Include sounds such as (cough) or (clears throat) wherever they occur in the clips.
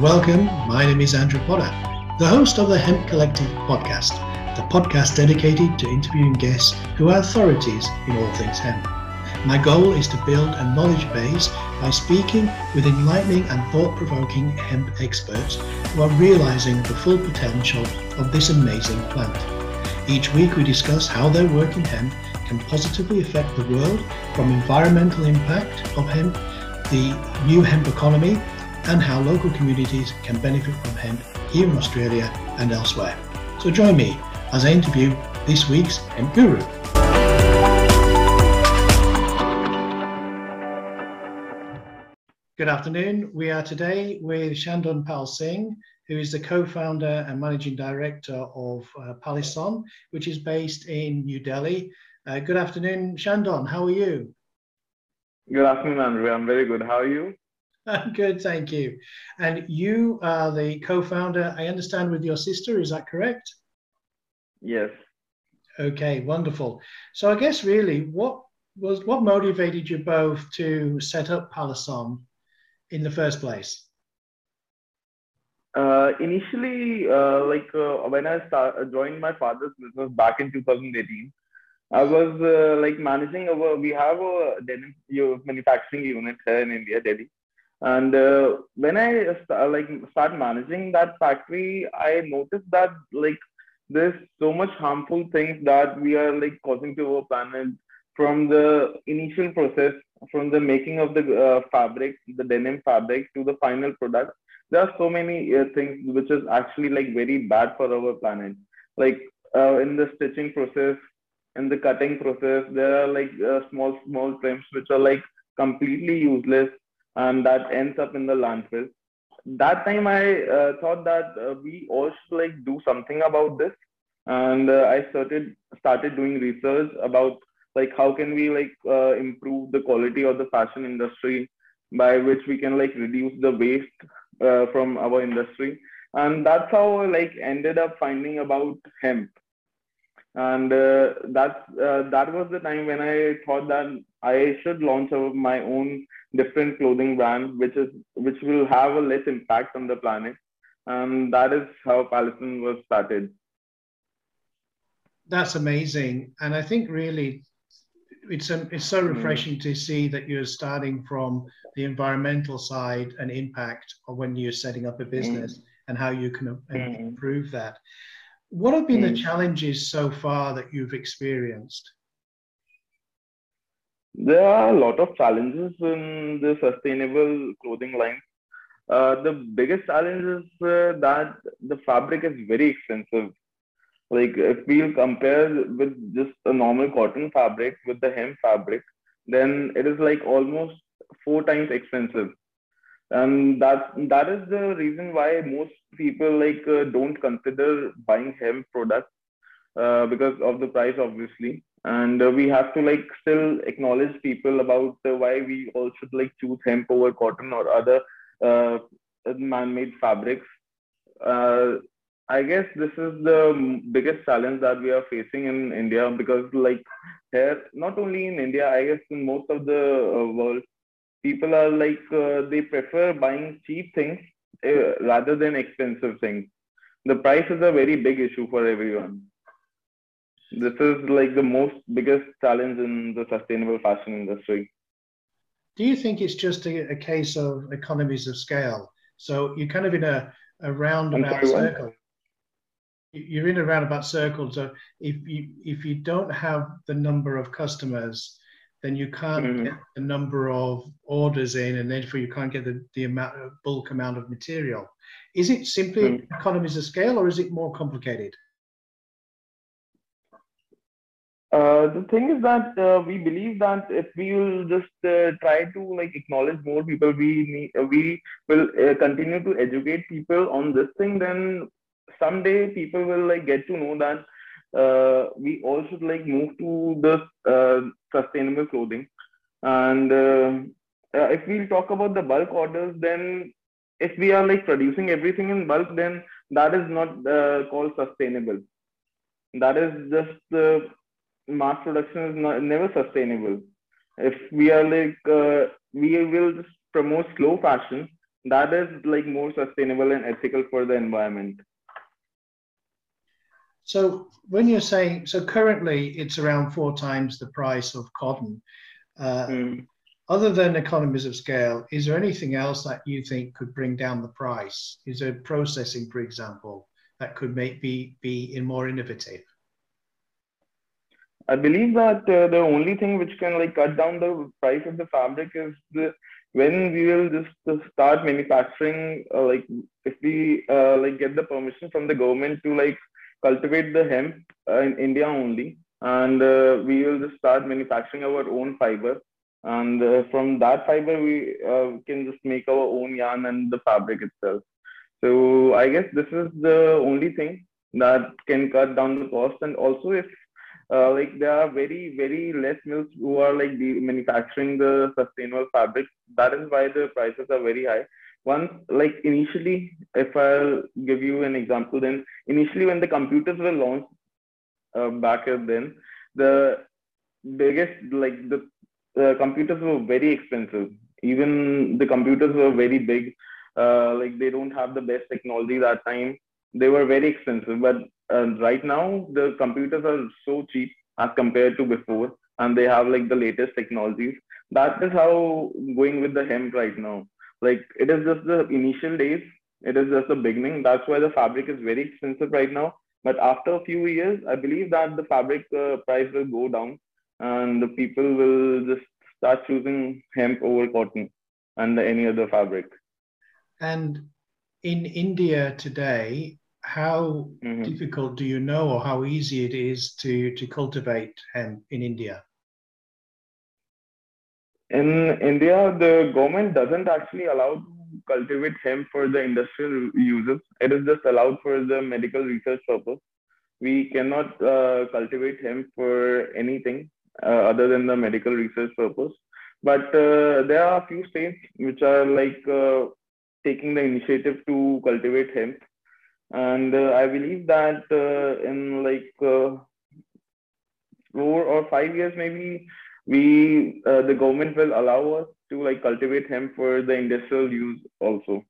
Welcome. My name is Andrew Potter, the host of the Hemp Collective podcast, the podcast dedicated to interviewing guests who are authorities in all things hemp. My goal is to build a knowledge base by speaking with enlightening and thought provoking hemp experts who are realizing the full potential of this amazing plant. Each week, we discuss how their work in hemp can positively affect the world from environmental impact of hemp, the new hemp economy, and how local communities can benefit from hemp here in Australia and elsewhere. So join me as I interview this week's Hemp Guru. Good afternoon. We are today with Chandon Pal Singh, who is the co-founder and managing director of uh, Palison, which is based in New Delhi. Uh, good afternoon, Shandon. How are you? Good afternoon, Andrew. I'm very good. How are you? I'm (laughs) good, thank you. And you are the co-founder, I understand, with your sister. Is that correct? Yes. Okay, wonderful. So I guess really, what was what motivated you both to set up Palison in the first place? Uh, initially, uh, like uh, when I start, joined my father's business back in 2018, I was uh, like managing our. We have a denim manufacturing unit here in India, Delhi, and uh, when I start, like start managing that factory, I noticed that like there's so much harmful things that we are like causing to our planet from the initial process, from the making of the uh, fabric, the denim fabric, to the final product. There are so many uh, things which is actually like very bad for our planet. Like uh, in the stitching process, in the cutting process, there are like uh, small small trims which are like completely useless and that ends up in the landfill. That time I uh, thought that uh, we all should like do something about this, and uh, I started started doing research about like how can we like uh, improve the quality of the fashion industry by which we can like reduce the waste uh, from our industry, and that's how I like ended up finding about hemp. And uh, that's uh, that was the time when I thought that I should launch my own different clothing brand, which is which will have a less impact on the planet, and that is how Palison was started. That's amazing, and I think really it's a, it's so refreshing mm. to see that you're starting from the environmental side and impact of when you're setting up a business mm. and how you can mm. improve that. What have been mm. the hmm. challenges so far that you've experienced? There are a lot of challenges in the sustainable clothing line. Uh, the biggest challenge is uh, that the fabric is very expensive. Like if we compare with just a normal cotton fabric with the hemp fabric, then it is like almost four times expensive and that that is the reason why most people like uh, don't consider buying hemp products uh, because of the price obviously and uh, we have to like still acknowledge people about uh, why we all should like choose hemp over cotton or other uh, man-made fabrics. Uh, i guess this is the biggest challenge that we are facing in india because like here not only in india i guess in most of the world people are like uh, they prefer buying cheap things uh, rather than expensive things. The price is a very big issue for everyone this is like the most biggest challenge in the sustainable fashion industry do you think it's just a, a case of economies of scale so you're kind of in a, a roundabout circle what? you're in a roundabout circle so if you if you don't have the number of customers then you can't mm. get the number of orders in, and therefore you can't get the, the amount of bulk amount of material. Is it simply mm. economies of scale, or is it more complicated? Uh, the thing is that uh, we believe that if we will just uh, try to like acknowledge more people, we need, uh, we will uh, continue to educate people on this thing. Then someday people will like get to know that we all should like move to the sustainable clothing. And if we talk about the bulk orders, then if we are like producing everything in bulk, then that is not called sustainable. That is just mass production is not, never sustainable. If we are like we will just promote slow fashion, that is like more sustainable and ethical for the environment. So when you're saying so currently it's around four times the price of cotton. Uh, mm. Other than economies of scale, is there anything else that you think could bring down the price? Is there processing, for example, that could make be be in more innovative? I believe that uh, the only thing which can like cut down the price of the fabric is the when we will just uh, start manufacturing uh, like if we uh, like get the permission from the government to like cultivate the hemp uh, in India only, and uh, we will just start manufacturing our own fiber. And from that fiber, we can just make our own yarn and the fabric itself. So I guess this is the only thing that can cut down the cost. And also, if uh, like there are very very less mills who are like manufacturing the sustainable fabric that is why the prices are very high. Once like initially if i'll give you an example then initially when the computers were launched uh, back then the biggest like the uh, computers were very expensive. Even the computers were very big. Uh, like they don't have the best technology that time. They were very expensive but right now the computers are so cheap as compared to before and they have like the latest technologies. That is how going with the hemp right now. Like it is just the initial days. It is just the beginning. That's why the fabric is very expensive right now. But after a few years i believe that the fabric uh, price will go down and the people will just start choosing hemp over cotton and any other fabric. And in india today how mm-hmm. difficult do you know or how easy it is to to cultivate hemp in india in India, the government doesn't actually allow to cultivate hemp for the industrial uses. It is just allowed for the medical research purpose. We cannot uh, cultivate hemp for anything uh, other than the medical research purpose. But uh, there are a few states which are like uh, taking the initiative to cultivate hemp. And uh, I believe that uh, in like four or five years, maybe we uh, the government will allow us to like cultivate hemp for the industrial use also.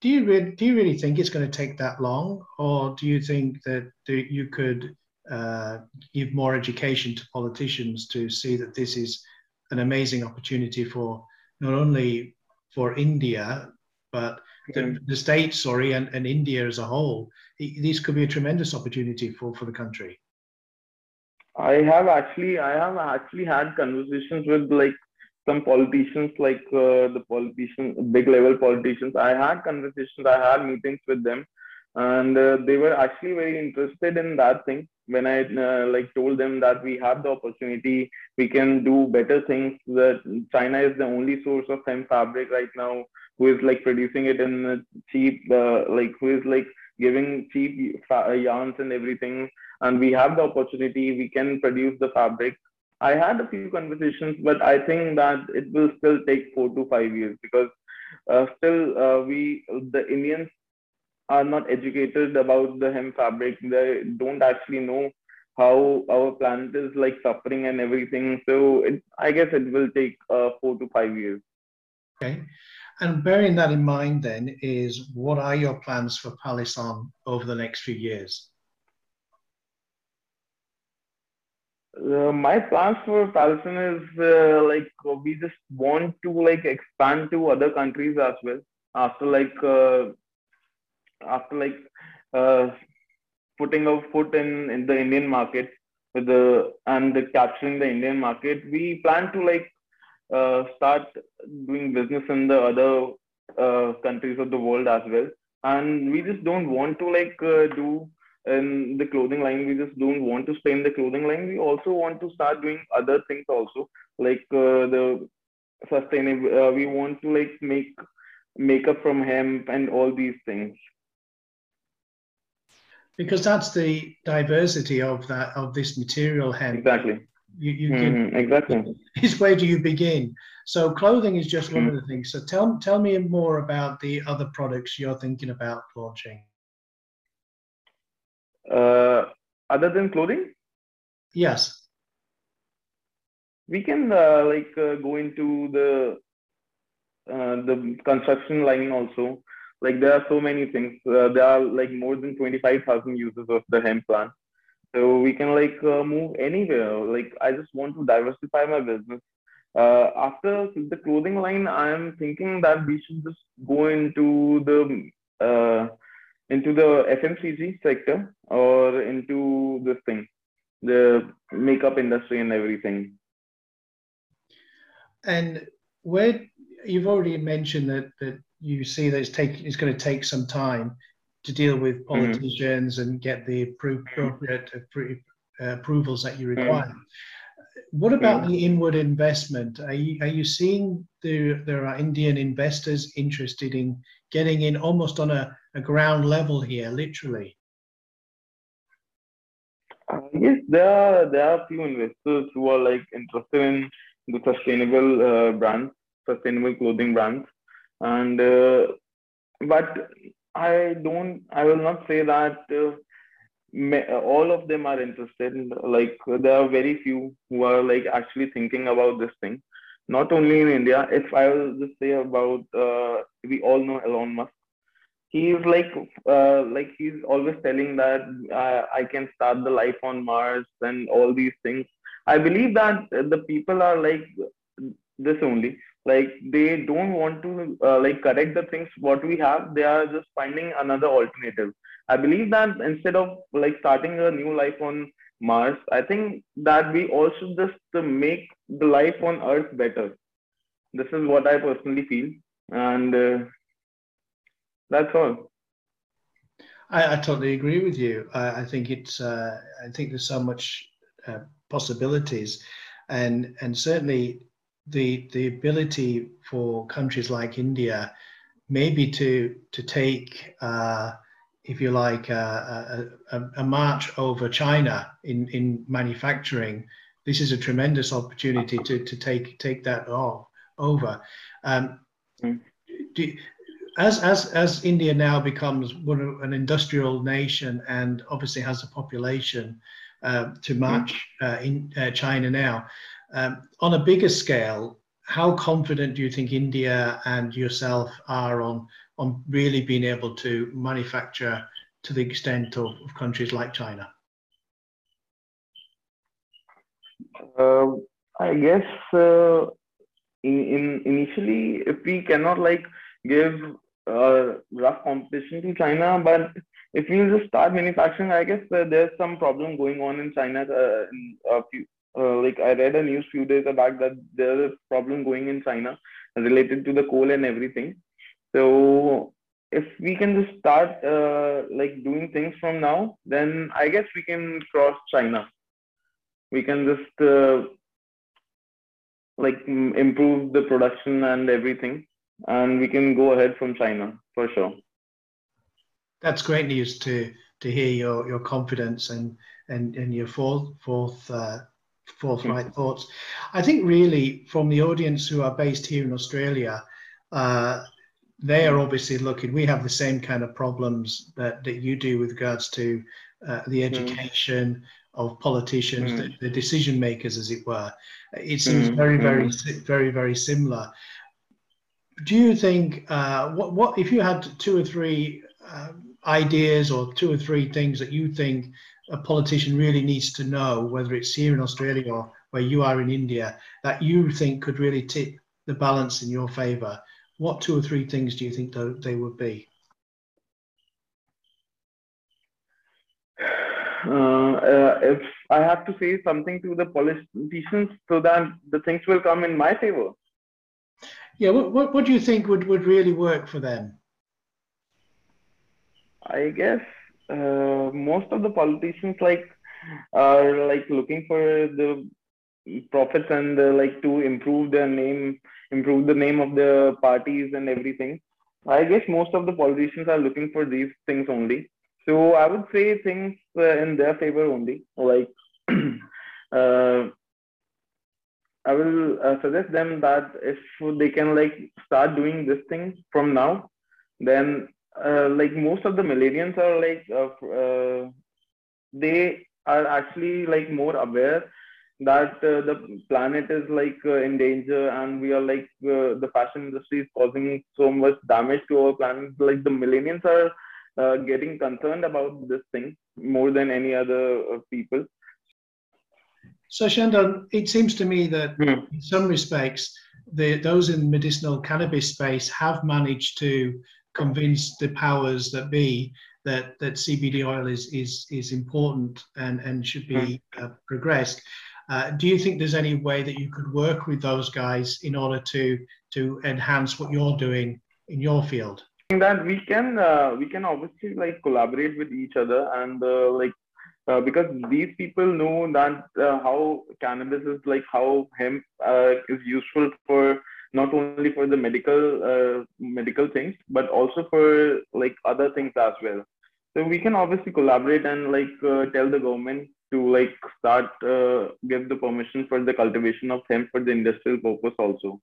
Do you really do you really think it's going to take that long? Or do you think that you could uh, give more education to politicians to see that this is an amazing opportunity for not only for India but the, the states, sorry, and, and India as a whole. This could be a tremendous opportunity for, for the country. I have actually I have actually had conversations with like some politicians like uh, the politicians big level politicians I had conversations I had meetings with them and uh, they were actually very interested in that thing when I uh, like told them that we have the opportunity we can do better things that China is the only source of hemp fabric right now who is like producing it in cheap uh, like who is like giving cheap yarns and everything and we have the opportunity, we can produce the fabric. I had a few conversations, but I think that it will still take four to five years because uh, still uh, we the Indians are not educated about the hemp fabric. They don't actually know how our planet is like suffering and everything. So it, I guess it will take uh, four to five years. Okay. And bearing that in mind, then, is what are your plans for Palison over the next few years? Uh, my plans for Palison is uh, like uh, we just want to like expand to other countries as well after like uh, after like uh, putting our foot in, in the Indian market with the and the capturing the Indian market we plan to like uh, start doing business in the other countries of the world as well. And we just don't want to like do in the clothing line. We just don't want to stay in the clothing line. We also want to start doing other things also like uh, the sustainable uh, we want to like make makeup from hemp and all these things. Because that's the diversity of that of this material hemp. Exactly you, you mm-hmm. can, exactly is where do you begin so clothing is just one of the things so tell tell me more about the other products you're thinking about launching uh, other than clothing? Yes. We can uh, like uh, go into the uh, the construction line also. Like there are so many things. Uh, there are like more than 25,000 users of the hemp plant. So we can like uh, move anywhere. Like I just want to diversify my business. Uh, after the clothing line, I am thinking that we should just go into the uh, into the FMCG sector or into this thing, the makeup industry and everything. And where you've already mentioned that that you see that it's take it's going to take some time to deal with mm-hmm. politicians mm-hmm. and get the appropriate uh, approvals that you mm-hmm. require. Mm-hmm. What about mm-hmm. the inward investment? Are you, are you seeing there, there are Indian investors interested in getting in almost on a, a ground level here, literally? Uh, yes, there are there are few investors who are like interested in the sustainable uh, brands, sustainable clothing brands, and uh, but I don't. I will not say that uh, all of them are interested. Like there are very few who are like actually thinking about this thing. Not only in India. If I will just say about, uh, we all know Elon Musk. He's like, uh, like he's always telling that uh, I can start the life on Mars and all these things. I believe that the people are like this only like they don't want to uh, like correct the things what we have. They are just finding another alternative. I believe that instead of like starting a new life on mars i think that we also just make the life on earth better. This is what i personally feel. And uh, that's all. I, I, totally agree with you. I, I think it's uh, i think there's so much uh, possibilities. And and certainly the the ability for countries like India maybe to to take uh, if you like uh, a, a, a, march over China in in manufacturing this is a tremendous opportunity to to take take that off, over um, mm. do, as as as India now becomes one an industrial nation and obviously has a population uh, to match uh, in uh, China now um, on a bigger scale, how confident do you think India and yourself are on on really being able to manufacture to the extent of, of countries like China? Uh, I guess uh, in, in initially, if we cannot like give uh, rough competition to China, but if we just start manufacturing, I guess uh, there's some problem going on in China uh, in a few, uh, like I read a news few days back that there is a problem going in China related to the coal and everything. So if we can just start uh, like doing things from now, then I guess we can cross China. We can just uh, like improve the production and everything, and we can go ahead from China for sure. That's great news to to hear your your confidence and and and your fourth fourth uh, forthright mm-hmm. thoughts. I think really from the audience who are based here in Australia, uh, they are obviously looking. We have the same kind of problems that, that you do with regards to uh, the mm-hmm. education mm. of politicians, mm. the, the, decision makers, as it were. It seems mm. very, very, very, very similar. Do you think uh, what what if you had two or three um, ideas or two or three things that you think a politician really needs to know, whether it's here in Australia or where you are in India, that you think could really tip the balance in your favour? What two or three things do you think they would be? Uh, uh, if I have to say something to the politicians so that the things will come in my favor. Yeah, what, what, what do you think would, would really work for them? I guess uh, most of the politicians like are like looking for the profits and uh, like to improve their name, improve the name of the parties and everything. I guess most of the politicians are looking for these things only. So I would say things uh, in their favor only. Like (clears throat) uh, I will uh, suggest them that if they can like start doing this thing from now, then uh, like most of the millennials are like uh, uh, they are actually like more aware that uh, the planet is like uh, in danger and we are like uh, the fashion industry is causing so much damage to our planet like the millennials are uh, getting concerned about this thing more than any other uh, people so Chandon it seems to me that mm. in some respects the, those in medicinal cannabis space have managed to convince the powers that be that that CBD oil is is is important and and should be hmm. uh, progressed. Uh, do you think there's any way that you could work with those guys in order to to enhance what you're doing in your field? That we can uh, we can obviously like collaborate with each other and uh, like uh, because these people know that uh, how cannabis is like how hemp uh, is useful for not only for the medical medical things but also for like other things as well so we can obviously collaborate and like tell the government to like start uh, give the permission for the cultivation of hemp for the industrial purpose also.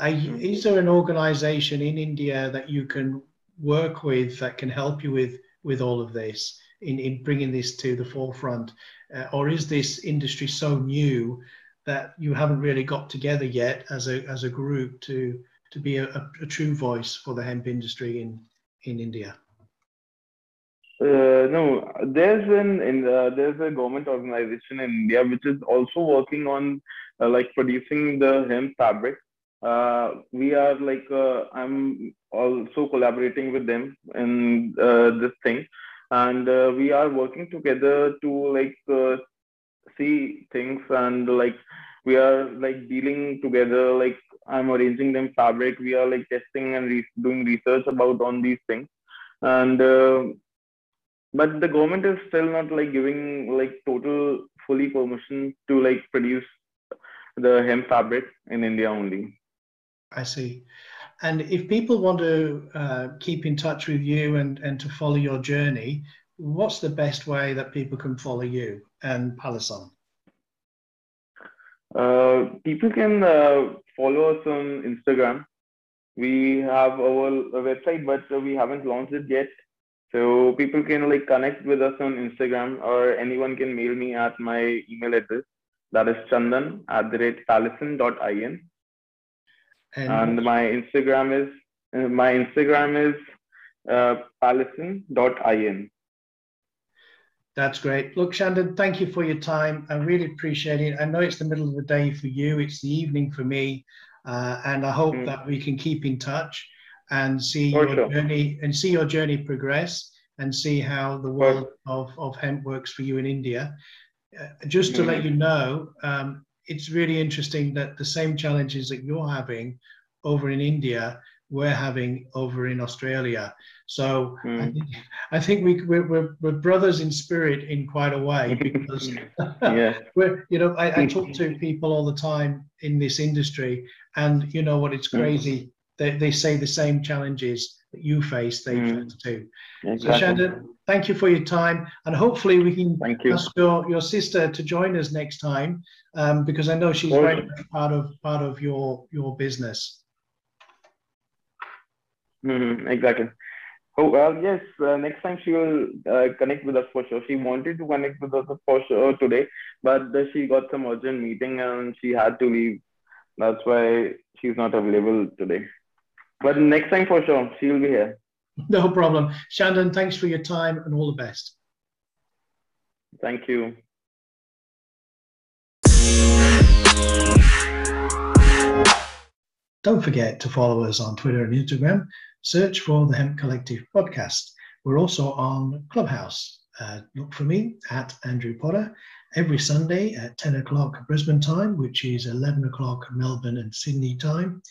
is there an organization in India that you can work with that can help you with with all of this in, in bringing this to the forefront? Uh, or is this industry so new that you haven't really got together yet as a, as a group to, to be a, a true voice for the hemp industry in, in India? Uh, no, there's an in, uh, there's a government organization in India which is also working on uh, like producing the hemp fabric. Uh, we are like uh, I'm also collaborating with them in this thing, and we are working together to like see things and like we are like dealing together. Like I'm arranging them fabric. We are like testing and re- doing research about on these things, and but the government is still not like giving like total fully permission to like produce the hemp fabric in India only. I see. And if people want to uh, keep in touch with you and, and to follow your journey, what's the best way that people can follow you and Palison? Uh, people can uh, follow us on Instagram. We have our website, but we haven't launched it yet. So people can like connect with us on Instagram or anyone can mail me at my email address. That is chandan at the rate palison.in. And, and my Instagram is uh, my Instagram is uh, palison.in. That's great. Look, Chandon, thank you for your time. I really appreciate it. I know it's the middle of the day for you, it's the evening for me. Uh, and I hope mm. that we can keep in touch and see For your sure. journey and see your journey progress and see how the world of, of hemp works for you in India. Uh, just to mm-hmm. let you know, um, it's really interesting that the same challenges that you're having over in India, we're having over in Australia. So mm. I, think, I think we, we're, we're, we're, brothers in spirit in quite a way (laughs) because yeah. (laughs) we're, you know, I, I, talk to people all the time in this industry and you know what, it's mm. crazy they, they say the same challenges that you face, they mm. face too. Exactly. So Chandon, thank you for your time, and hopefully we can thank you. ask your, your sister to join us next time, um, because I know she's very much part of part of your your business. Mm-hmm, exactly. Oh well, yes. Uh, next time she will uh, connect with us for sure. She wanted to connect with us for sure today, but she got some urgent meeting and she had to leave. That's why she's not available today. But next time for sure, she will be here. No problem. Chandon, thanks for your time and all the best. Thank you. Don't forget to follow us on Twitter and Instagram. Search for the Hemp Collective podcast. We're also on Clubhouse. Uh, look for me at Andrew Potter every Sunday at 10 o'clock Brisbane time, which is 11 o'clock Melbourne and Sydney time.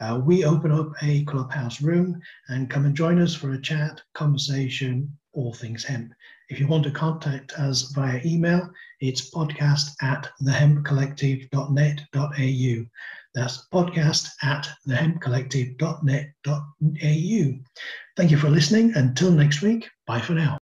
Uh, we open up a clubhouse room and come and join us for a chat, conversation, all things hemp. If you want to contact us via email, it's podcast at thehempcollective.net.au. That's podcast at thehempcollective.net.au. Thank you for listening. Until next week, bye for now.